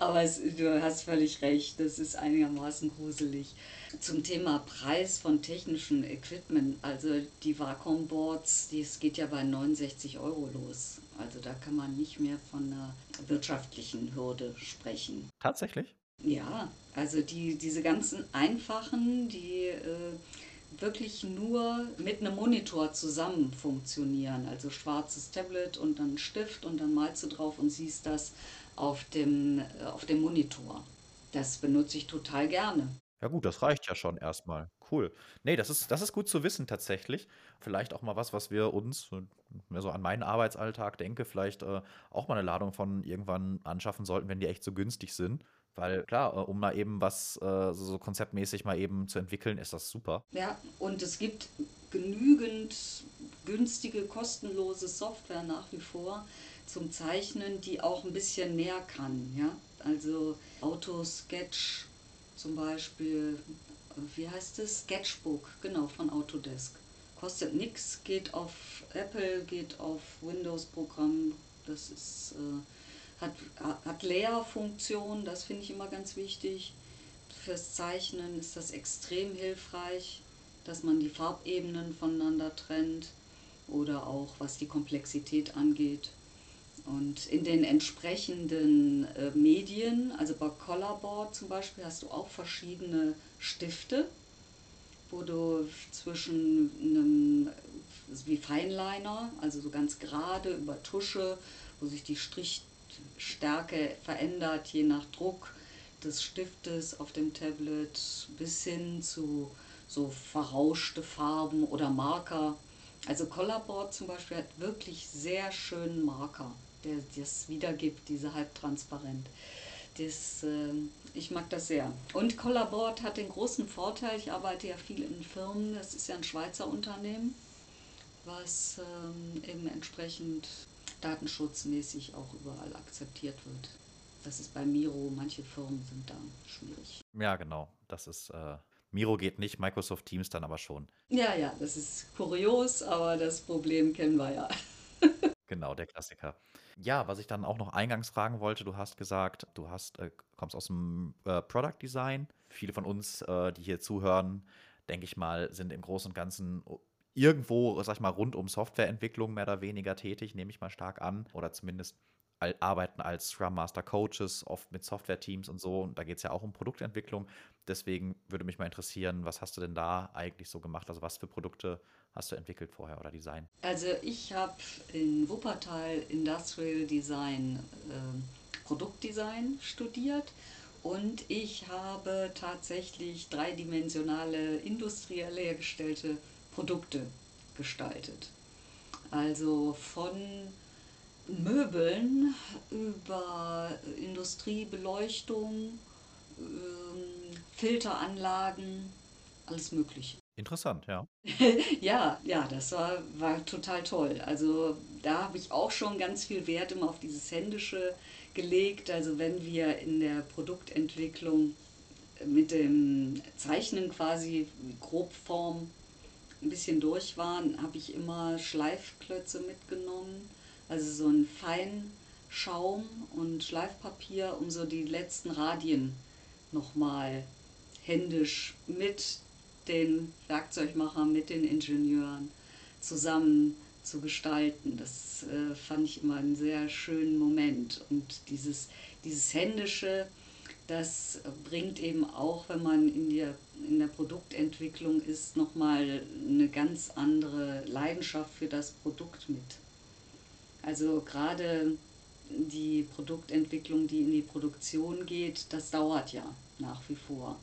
Aber es, du hast völlig recht, das ist einigermaßen gruselig. Zum Thema Preis von technischem Equipment, also die Wacom-Boards, das geht ja bei 69 Euro los. Also da kann man nicht mehr von einer wirtschaftlichen Hürde sprechen. Tatsächlich? Ja, also die, diese ganzen einfachen, die äh, wirklich nur mit einem Monitor zusammen funktionieren. Also schwarzes Tablet und dann Stift und dann malst du drauf und siehst das auf dem, äh, auf dem Monitor. Das benutze ich total gerne. Ja gut, das reicht ja schon erstmal. Cool. Nee, das ist, das ist gut zu wissen tatsächlich. Vielleicht auch mal was, was wir uns, mehr so an meinen Arbeitsalltag denke, vielleicht äh, auch mal eine Ladung von irgendwann anschaffen sollten, wenn die echt so günstig sind. Weil klar, äh, um mal eben was äh, so konzeptmäßig mal eben zu entwickeln, ist das super. Ja, und es gibt genügend günstige, kostenlose Software nach wie vor zum Zeichnen, die auch ein bisschen näher kann. Ja? Also Autosketch zum Beispiel, wie heißt es? Sketchbook, genau, von Autodesk. Kostet nichts, geht auf Apple, geht auf Windows-Programm. Das ist... Äh, hat, hat Leerfunktion, das finde ich immer ganz wichtig. Fürs Zeichnen ist das extrem hilfreich, dass man die Farbebenen voneinander trennt oder auch was die Komplexität angeht. Und in den entsprechenden äh, Medien, also bei Colorboard zum Beispiel, hast du auch verschiedene Stifte, wo du zwischen einem wie Feinliner, also so ganz gerade über Tusche, wo sich die Strich Stärke verändert, je nach Druck des Stiftes auf dem Tablet bis hin zu so verrauschte Farben oder Marker. Also Colorboard zum Beispiel hat wirklich sehr schönen Marker, der das wiedergibt, diese halbtransparent. Das, äh, ich mag das sehr. Und Colorboard hat den großen Vorteil, ich arbeite ja viel in Firmen, das ist ja ein Schweizer Unternehmen, was ähm, eben entsprechend datenschutzmäßig auch überall akzeptiert wird. Das ist bei Miro, manche Firmen sind da schwierig. Ja, genau. Das ist, äh, Miro geht nicht, Microsoft Teams dann aber schon. Ja, ja, das ist kurios, aber das Problem kennen wir ja. <laughs> genau, der Klassiker. Ja, was ich dann auch noch eingangs fragen wollte, du hast gesagt, du hast, äh, kommst aus dem äh, Product Design. Viele von uns, äh, die hier zuhören, denke ich mal, sind im Großen und Ganzen irgendwo, sag ich mal, rund um Softwareentwicklung mehr oder weniger tätig, nehme ich mal stark an. Oder zumindest arbeiten als Scrum Master Coaches, oft mit Software-Teams und so. Und da geht es ja auch um Produktentwicklung. Deswegen würde mich mal interessieren, was hast du denn da eigentlich so gemacht? Also was für Produkte hast du entwickelt vorher oder Design? Also ich habe in Wuppertal Industrial Design, äh, Produktdesign studiert. Und ich habe tatsächlich dreidimensionale industriell hergestellte Produkte gestaltet. Also von Möbeln über Industriebeleuchtung, ähm, Filteranlagen alles Mögliche. Interessant, ja. <laughs> ja, ja, das war, war total toll. Also da habe ich auch schon ganz viel Wert immer auf dieses Händische gelegt. Also wenn wir in der Produktentwicklung mit dem Zeichnen quasi Grobform ein bisschen durch waren, habe ich immer Schleifklötze mitgenommen. Also so ein Feinschaum und Schleifpapier, um so die letzten Radien nochmal händisch mit den Werkzeugmachern, mit den Ingenieuren zusammen zu gestalten. Das äh, fand ich immer einen sehr schönen Moment. Und dieses, dieses Händische, das bringt eben auch, wenn man in der, in der Produktentwicklung ist, nochmal eine ganz andere Leidenschaft für das Produkt mit. Also gerade die Produktentwicklung, die in die Produktion geht, das dauert ja nach wie vor.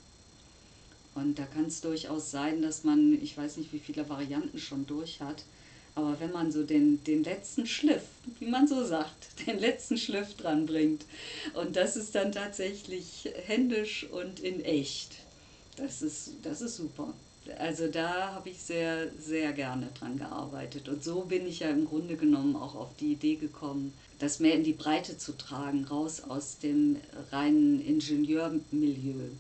Und da kann es durchaus sein, dass man, ich weiß nicht, wie viele Varianten schon durch hat, aber wenn man so den, den letzten Schliff, wie man so sagt, <laughs> den letzten Schliff dran bringt, und das ist dann tatsächlich händisch und in echt, das ist, das ist super. Also da habe ich sehr, sehr gerne dran gearbeitet. Und so bin ich ja im Grunde genommen auch auf die Idee gekommen, das mehr in die Breite zu tragen, raus aus dem reinen Ingenieurmilieu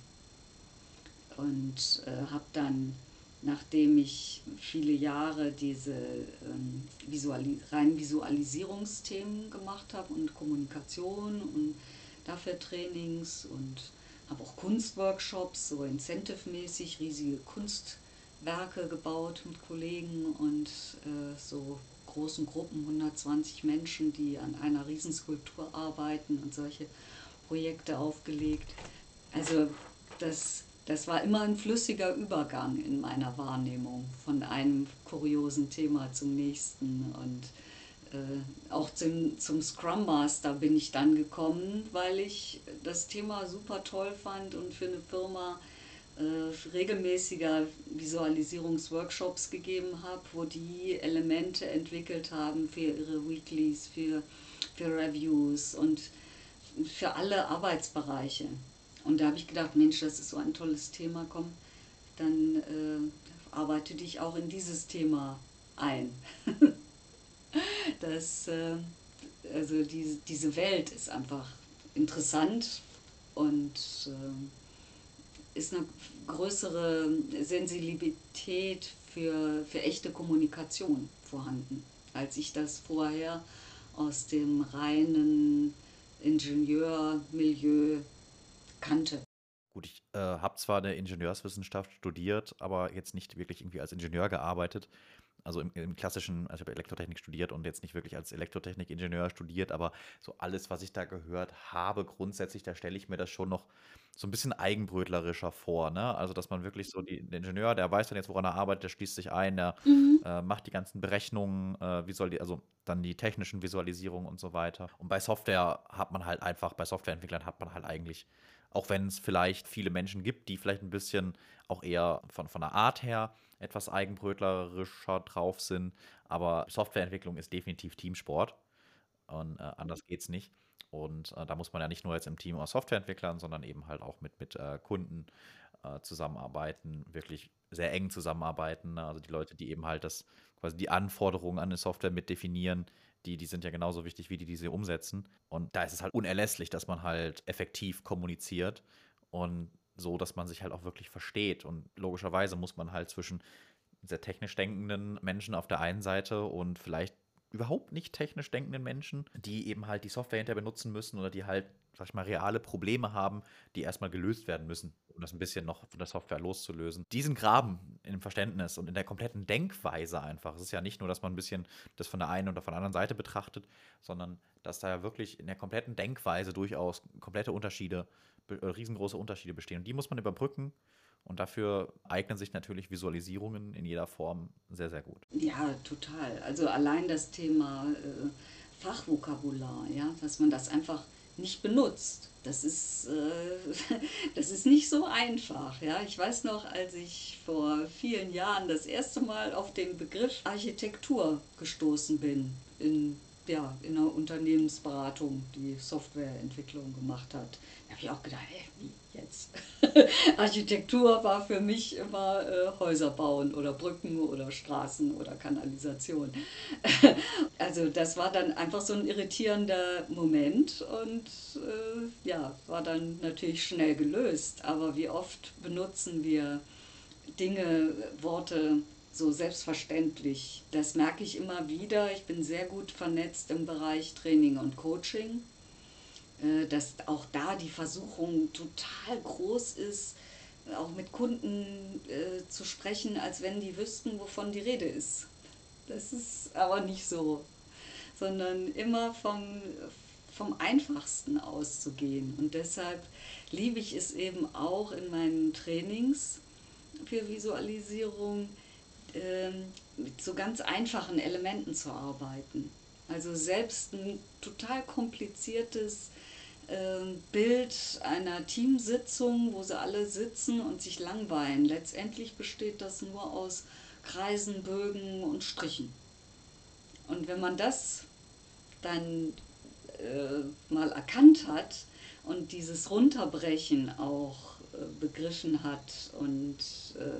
und äh, habe dann, nachdem ich viele Jahre diese ähm, Visualis rein Visualisierungsthemen gemacht habe und Kommunikation und dafür Trainings und habe auch Kunstworkshops, so incentive-mäßig riesige Kunstwerke gebaut mit Kollegen und äh, so großen Gruppen, 120 Menschen, die an einer Riesenskulptur arbeiten und solche Projekte aufgelegt. Also das das war immer ein flüssiger Übergang in meiner Wahrnehmung von einem kuriosen Thema zum nächsten. Und äh, auch zum, zum Scrum Master bin ich dann gekommen, weil ich das Thema super toll fand und für eine Firma äh, regelmäßiger Visualisierungsworkshops gegeben habe, wo die Elemente entwickelt haben für ihre Weeklies, für, für Reviews und für alle Arbeitsbereiche. Und da habe ich gedacht, Mensch, das ist so ein tolles Thema, komm, dann äh, arbeite dich auch in dieses Thema ein. <laughs> das, äh, also die, diese Welt ist einfach interessant und äh, ist eine größere Sensibilität für, für echte Kommunikation vorhanden, als ich das vorher aus dem reinen Ingenieurmilieu kannte. Gut, ich äh, habe zwar eine Ingenieurswissenschaft studiert, aber jetzt nicht wirklich irgendwie als Ingenieur gearbeitet. Also im, im klassischen, also ich habe Elektrotechnik studiert und jetzt nicht wirklich als Elektrotechnik-Ingenieur studiert, aber so alles, was ich da gehört habe, grundsätzlich, da stelle ich mir das schon noch so ein bisschen eigenbrötlerischer vor. Ne? Also, dass man wirklich so die, der Ingenieur, der weiß dann jetzt, woran er arbeitet, der schließt sich ein, der mhm. äh, macht die ganzen Berechnungen, äh, wie soll die, also dann die technischen Visualisierungen und so weiter. Und bei Software hat man halt einfach, bei Softwareentwicklern hat man halt eigentlich auch wenn es vielleicht viele Menschen gibt, die vielleicht ein bisschen auch eher von, von der Art her etwas eigenbrötlerischer drauf sind. Aber Softwareentwicklung ist definitiv Teamsport. Und äh, anders geht es nicht. Und äh, da muss man ja nicht nur jetzt im Team aus Softwareentwicklern, sondern eben halt auch mit, mit äh, Kunden äh, zusammenarbeiten, wirklich sehr eng zusammenarbeiten. Ne? Also die Leute, die eben halt das quasi die Anforderungen an eine Software mit definieren, die, die sind ja genauso wichtig wie die, die sie umsetzen. Und da ist es halt unerlässlich, dass man halt effektiv kommuniziert und so, dass man sich halt auch wirklich versteht. Und logischerweise muss man halt zwischen sehr technisch denkenden Menschen auf der einen Seite und vielleicht überhaupt nicht technisch denkenden Menschen, die eben halt die Software hinter benutzen müssen oder die halt, sag ich mal, reale Probleme haben, die erstmal gelöst werden müssen, um das ein bisschen noch von der Software loszulösen. Diesen Graben im Verständnis und in der kompletten Denkweise einfach. Es ist ja nicht nur, dass man ein bisschen das von der einen oder von der anderen Seite betrachtet, sondern dass da ja wirklich in der kompletten Denkweise durchaus komplette Unterschiede, riesengroße Unterschiede bestehen. Und die muss man überbrücken. Und dafür eignen sich natürlich Visualisierungen in jeder Form sehr, sehr gut. Ja, total. Also allein das Thema äh, Fachvokabular, ja, dass man das einfach nicht benutzt. Das ist, äh, <laughs> das ist nicht so einfach. Ja? Ich weiß noch, als ich vor vielen Jahren das erste Mal auf den Begriff Architektur gestoßen bin in ja, in einer Unternehmensberatung die Softwareentwicklung gemacht hat. Da habe ich auch gedacht, ey, wie jetzt? <laughs> Architektur war für mich immer äh, Häuser bauen oder Brücken oder Straßen oder Kanalisation. <laughs> also das war dann einfach so ein irritierender Moment und äh, ja, war dann natürlich schnell gelöst. Aber wie oft benutzen wir Dinge, Worte, so selbstverständlich. Das merke ich immer wieder. Ich bin sehr gut vernetzt im Bereich Training und Coaching, äh, dass auch da die Versuchung total groß ist, auch mit Kunden äh, zu sprechen, als wenn die wüssten, wovon die Rede ist. Das ist aber nicht so, sondern immer vom, vom Einfachsten auszugehen. Und deshalb liebe ich es eben auch in meinen Trainings für Visualisierung, mit so ganz einfachen Elementen zu arbeiten. Also selbst ein total kompliziertes ähm, Bild einer Teamsitzung, wo sie alle sitzen und sich langweilen. Letztendlich besteht das nur aus Kreisen, Bögen und Strichen. Und wenn man das dann äh, mal erkannt hat und dieses Runterbrechen auch äh, begriffen hat und äh,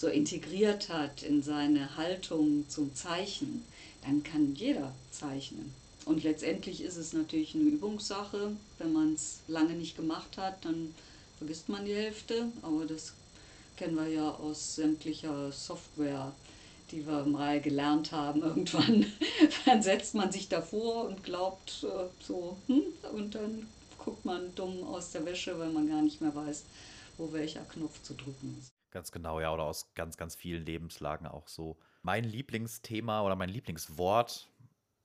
so integriert hat in seine Haltung zum Zeichnen, dann kann jeder zeichnen. Und letztendlich ist es natürlich eine Übungssache. Wenn man es lange nicht gemacht hat, dann vergisst man die Hälfte. Aber das kennen wir ja aus sämtlicher Software, die wir mal gelernt haben. <laughs> Irgendwann dann setzt man sich davor und glaubt äh, so, hm, und dann guckt man dumm aus der Wäsche, weil man gar nicht mehr weiß, wo welcher Knopf zu drücken ist. Ganz genau, ja, oder aus ganz, ganz vielen Lebenslagen auch so. Mein Lieblingsthema oder mein Lieblingswort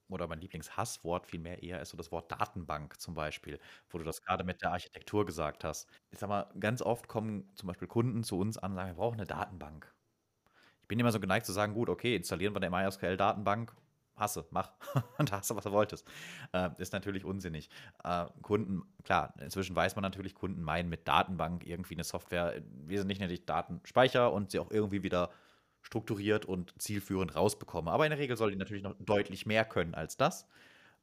oder mein Lieblingshasswort vielmehr eher ist so das Wort Datenbank zum Beispiel, wo du das gerade mit der Architektur gesagt hast. Ich sag mal, ganz oft kommen zum Beispiel Kunden zu uns an und sagen, wir brauchen eine Datenbank. Ich bin immer so geneigt zu sagen, gut, okay, installieren wir eine MySQL-Datenbank, hasse, mach. <laughs> und hast du, was du wolltest. Äh, ist natürlich unsinnig. Äh, Kunden, klar, inzwischen weiß man natürlich, Kunden meinen mit Datenbank irgendwie eine Software, wesentlich natürlich Datenspeicher und sie auch irgendwie wieder strukturiert und zielführend rausbekommen. Aber in der Regel soll die natürlich noch deutlich mehr können als das.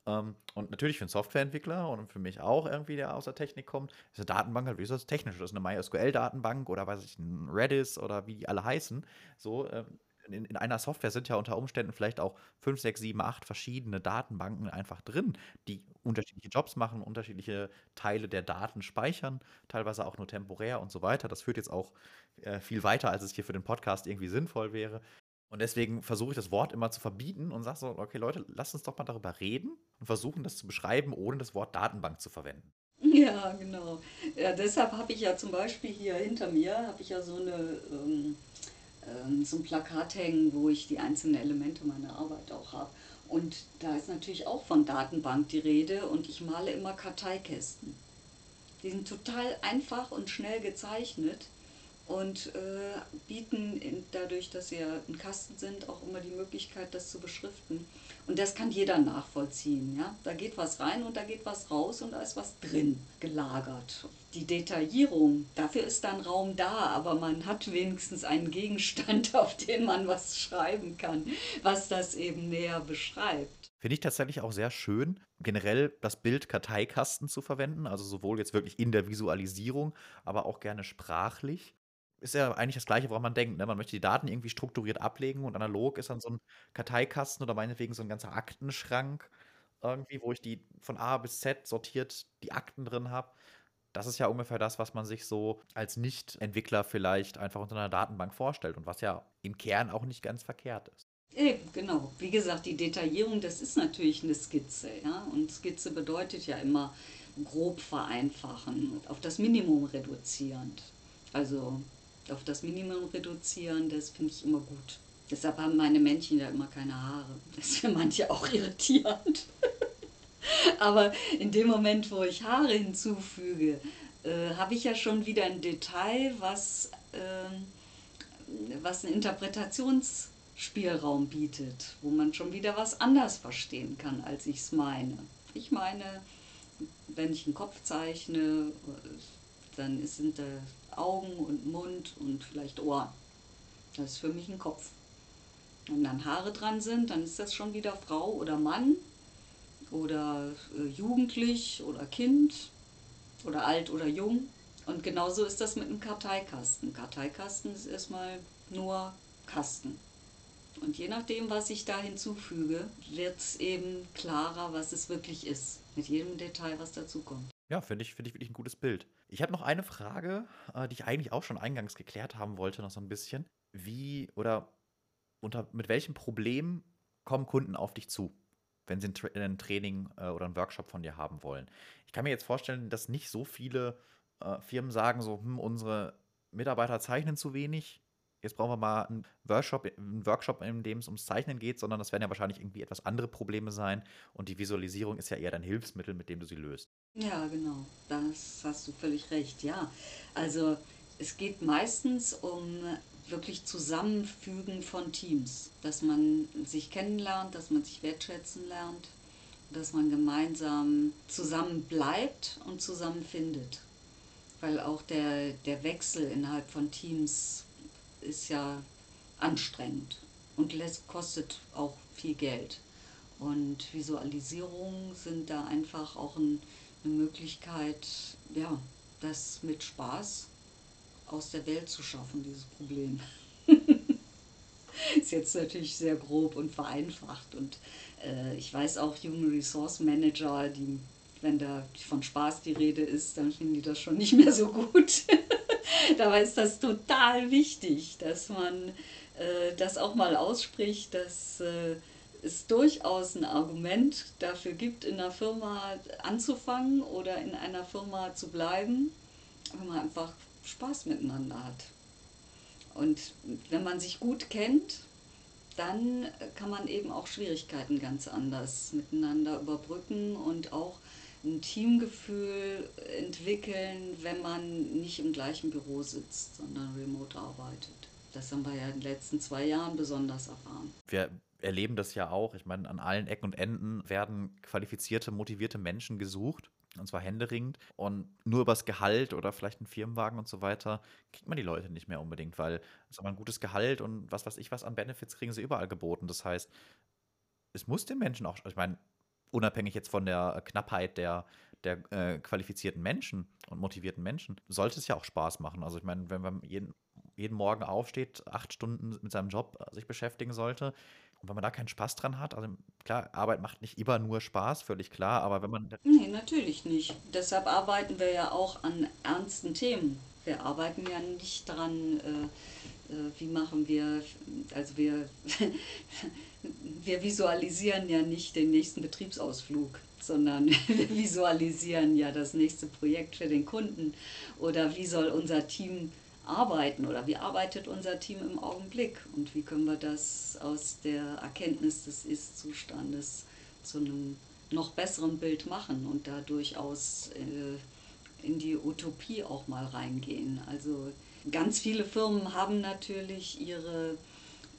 Ähm, und natürlich für einen Softwareentwickler und für mich auch irgendwie, der aus der Technik kommt, ist eine Datenbank halt, das technisch? Das ist eine MySQL-Datenbank oder weiß ich, ein Redis oder wie die alle heißen. So, ähm, in, in, einer Software sind ja unter Umständen vielleicht auch 5, 6, 7, 8 verschiedene Datenbanken einfach drin, die unterschiedliche Jobs machen, unterschiedliche Teile der Daten speichern, teilweise auch nur temporär und so weiter. Das führt jetzt auch äh, viel weiter, als es hier für den Podcast irgendwie sinnvoll wäre. Und deswegen versuche ich das Wort immer zu verbieten und sage so, okay Leute, lasst uns doch mal darüber reden und versuchen das zu beschreiben, ohne das Wort Datenbank zu verwenden. Ja, genau. Ja, deshalb habe ich ja zum Beispiel hier hinter mir, habe ich ja so eine... Ähm ähm, so ein Plakat hängen, wo ich die einzelnen Elemente meiner Arbeit auch habe. Und da ist natürlich auch von Datenbank die Rede und ich male immer Karteikästen. Die sind total einfach und schnell gezeichnet und äh, bieten in, dadurch, dass sie ja ein Kasten sind, auch immer die Möglichkeit, das zu beschriften. Und das kann jeder nachvollziehen. Ja? Da geht was rein und da geht was raus und da ist was drin gelagert. Die Detaillierung, dafür ist dann Raum da, aber man hat wenigstens einen Gegenstand, <laughs> auf den man was schreiben kann, was das eben näher beschreibt. Finde ich tatsächlich auch sehr schön, generell das Bild Karteikasten zu verwenden, also sowohl jetzt wirklich in der Visualisierung, aber auch gerne sprachlich ist ja eigentlich das Gleiche, woran man denkt. Ne? Man möchte die Daten irgendwie strukturiert ablegen und analog ist dann so ein Karteikasten oder meinetwegen so ein ganzer Aktenschrank irgendwie, wo ich die von A bis Z sortiert die Akten drin habe. Das ist ja ungefähr das, was man sich so als Nicht-Entwickler vielleicht einfach unter einer Datenbank vorstellt und was ja im Kern auch nicht ganz verkehrt ist. Genau. Wie gesagt, die Detaillierung, das ist natürlich eine Skizze. Ja? Und Skizze bedeutet ja immer grob vereinfachen, auf das Minimum reduzierend. Also auf das Minimum reduzieren, das finde ich immer gut. Deshalb haben meine Männchen ja immer keine Haare. Das ist für manche auch irritierend. <laughs> Aber in dem Moment, wo ich Haare hinzufüge, äh, habe ich ja schon wieder ein Detail, was, äh, was einen Interpretationsspielraum bietet, wo man schon wieder was anders verstehen kann, als ich es meine. Ich meine, wenn ich einen Kopf zeichne, dann sind da Augen und Mund und vielleicht Ohren. Das ist für mich ein Kopf. Wenn dann Haare dran sind, dann ist das schon wieder Frau oder Mann. Oder äh, jugendlich oder Kind oder alt oder jung. Und genauso ist das mit einem Karteikasten. Karteikasten ist erstmal nur Kasten. Und je nachdem, was ich da hinzufüge, wird es eben klarer, was es wirklich ist. Mit jedem Detail, was dazukommt. Ja, finde ich, find ich wirklich ein gutes Bild. Ich habe noch eine Frage, äh, die ich eigentlich auch schon eingangs geklärt haben wollte, noch so ein bisschen. Wie oder unter mit welchem Problem kommen Kunden auf dich zu, wenn sie ein, Tra ein Training äh, oder einen Workshop von dir haben wollen? Ich kann mir jetzt vorstellen, dass nicht so viele äh, Firmen sagen so, hm, unsere Mitarbeiter zeichnen zu wenig, jetzt brauchen wir mal einen Workshop, einen Workshop, in dem es ums Zeichnen geht, sondern das werden ja wahrscheinlich irgendwie etwas andere Probleme sein und die Visualisierung ist ja eher dein Hilfsmittel, mit dem du sie löst. Ja, genau, das hast du völlig recht, ja. Also es geht meistens um wirklich Zusammenfügen von Teams, dass man sich kennenlernt, dass man sich wertschätzen lernt, dass man gemeinsam zusammen bleibt und zusammen findet. Weil auch der, der Wechsel innerhalb von Teams ist ja anstrengend und kostet auch viel Geld. Und Visualisierungen sind da einfach auch ein, eine Möglichkeit, ja, das mit Spaß aus der Welt zu schaffen, dieses Problem. <laughs> ist jetzt natürlich sehr grob und vereinfacht. Und äh, ich weiß auch, Human Resource Manager, die, wenn da von Spaß die Rede ist, dann finden die das schon nicht mehr so gut. <laughs> Dabei ist das total wichtig, dass man äh, das auch mal ausspricht, dass äh, es durchaus ein Argument dafür gibt, in einer Firma anzufangen oder in einer Firma zu bleiben, wenn man einfach Spaß miteinander hat. Und wenn man sich gut kennt, dann kann man eben auch Schwierigkeiten ganz anders miteinander überbrücken und auch ein Teamgefühl entwickeln, wenn man nicht im gleichen Büro sitzt, sondern remote arbeitet. Das haben wir ja in den letzten zwei Jahren besonders erfahren. Wir erleben das ja auch. Ich meine, an allen Ecken und Enden werden qualifizierte, motivierte Menschen gesucht. Und zwar händeringend. Und nur übers Gehalt oder vielleicht einen Firmenwagen und so weiter kriegt man die Leute nicht mehr unbedingt, weil sag mal, ein gutes Gehalt und was weiß ich was an Benefits kriegen sie überall geboten. Das heißt, es muss den Menschen auch, ich meine, unabhängig jetzt von der Knappheit der, der äh, qualifizierten Menschen und motivierten Menschen, sollte es ja auch Spaß machen. Also ich meine, wenn man jeden, jeden Morgen aufsteht, acht Stunden mit seinem Job äh, sich beschäftigen sollte, und wenn man da keinen Spaß dran hat, also klar, Arbeit macht nicht immer nur Spaß, völlig klar, aber wenn man. Nee, natürlich nicht. Deshalb arbeiten wir ja auch an ernsten Themen. Wir arbeiten ja nicht daran, äh, äh, wie machen wir, also wir, <laughs> wir visualisieren ja nicht den nächsten Betriebsausflug, sondern <laughs> wir visualisieren ja das nächste Projekt für den Kunden oder wie soll unser Team arbeiten oder wie arbeitet unser Team im Augenblick und wie können wir das aus der Erkenntnis des Ist-Zustandes zu einem noch besseren Bild machen und da durchaus äh, in die Utopie auch mal reingehen. Also ganz viele Firmen haben natürlich ihre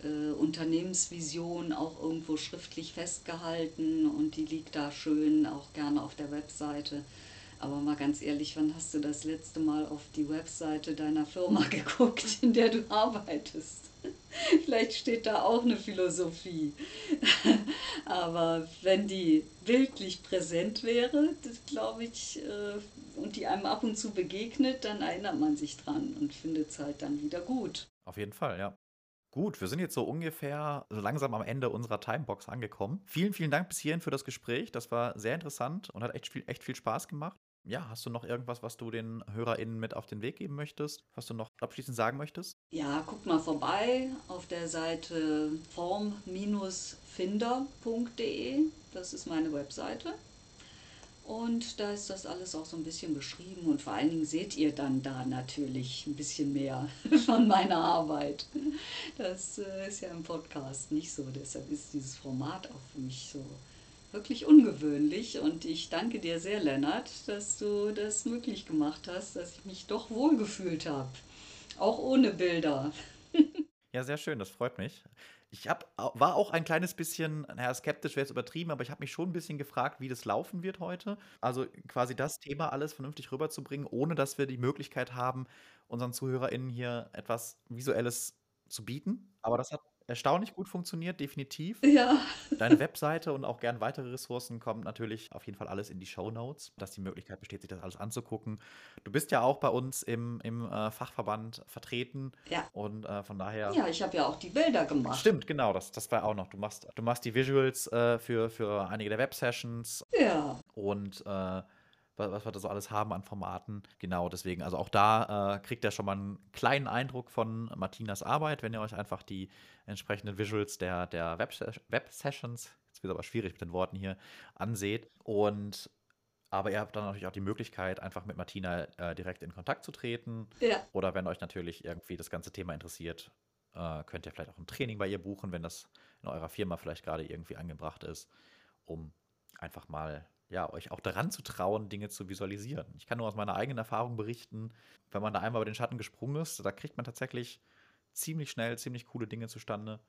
äh, Unternehmensvision auch irgendwo schriftlich festgehalten und die liegt da schön auch gerne auf der Webseite. Aber mal ganz ehrlich, wann hast du das letzte Mal auf die Webseite deiner Firma <laughs> geguckt, in der du arbeitest? <laughs> Vielleicht steht da auch eine Philosophie. <laughs> Aber wenn die bildlich präsent wäre, glaube ich, äh, und die einem ab und zu begegnet, dann erinnert man sich dran und findet es halt dann wieder gut. Auf jeden Fall, ja. Gut, wir sind jetzt so ungefähr langsam am Ende unserer Timebox angekommen. Vielen, vielen Dank bis hierhin für das Gespräch. Das war sehr interessant und hat echt viel, echt viel Spaß gemacht. Ja, hast du noch irgendwas, was du den HörerInnen mit auf den Weg geben möchtest? Was du noch abschließend sagen möchtest? Ja, guckt mal vorbei auf der Seite form-finder.de. Das ist meine Webseite. Und da ist das alles auch so ein bisschen beschrieben und vor allen Dingen seht ihr dann da natürlich ein bisschen mehr <laughs> von meiner Arbeit. Das äh, ist ja im Podcast nicht so, deshalb ist dieses Format auch für mich so wirklich ungewöhnlich und ich danke dir sehr, Lennart, dass du das möglich gemacht hast, dass ich mich doch wohlgefühlt habe. Auch ohne Bilder. Ja, sehr schön, das freut mich. Ich hab, war auch ein kleines bisschen, naja, skeptisch wäre jetzt übertrieben, aber ich habe mich schon ein bisschen gefragt, wie das laufen wird heute. Also quasi das Thema alles vernünftig rüberzubringen, ohne dass wir die Möglichkeit haben, unseren ZuhörerInnen hier etwas Visuelles zu bieten. Aber das hat erstaunlich gut funktioniert, definitiv. Ja. Deine Webseite und auch gern weitere Ressourcen kommen natürlich auf jeden Fall alles in die Show Notes, dass die Möglichkeit besteht, sich das alles anzugucken. Du bist ja auch bei uns im, im äh, Fachverband vertreten Ja. und äh, von daher. Ja, ich habe ja auch die Bilder gemacht. Stimmt, genau, das, das war auch noch. Du machst, du machst die Visuals äh, für, für einige der Web-Sessions Ja. und äh, was, wir da so alles haben an Formaten. Genau, deswegen, also auch da äh, kriegt ihr schon mal einen kleinen Eindruck von Martinas Arbeit, wenn ihr euch einfach die entsprechenden Visuals der, der Web-Sessions, Web jetzt wird es aber schwierig mit den Worten hier, anseht. Und aber ihr habt dann natürlich auch die Möglichkeit, einfach mit Martina äh, direkt in Kontakt zu treten. Ja. Oder wenn euch natürlich irgendwie das ganze Thema interessiert, äh, könnt ihr vielleicht auch ein Training bei ihr buchen, wenn das in eurer Firma vielleicht gerade irgendwie angebracht ist, um einfach mal ja, euch auch daran zu trauen, Dinge zu visualisieren. Ich kann nur aus meiner eigenen Erfahrung berichten, wenn man da einmal über den Schatten gesprungen ist, da kriegt man tatsächlich ziemlich schnell ziemlich coole Dinge zustande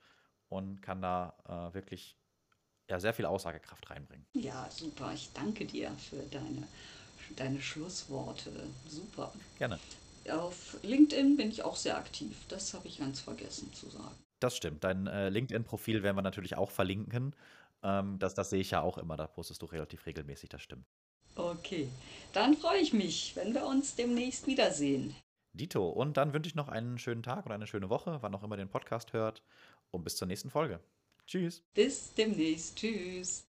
und kann da äh, wirklich ja, sehr viel Aussagekraft reinbringen. Ja, super. Ich danke dir für deine, deine Schlussworte. Super. Gerne. Auf LinkedIn bin ich auch sehr aktiv. Das habe ich ganz vergessen zu sagen. Das stimmt. Dein äh, LinkedIn-Profil werden wir natürlich auch verlinken. Ähm, das, das sehe ich ja auch immer, da postest du relativ regelmäßig, das stimmt. Okay, dann freue ich mich, wenn wir uns demnächst wiedersehen. Dito, und dann wünsche ich noch einen schönen Tag und eine schöne Woche, wann auch immer den Podcast hört. Und bis zur nächsten Folge. Tschüss. Bis demnächst. Tschüss.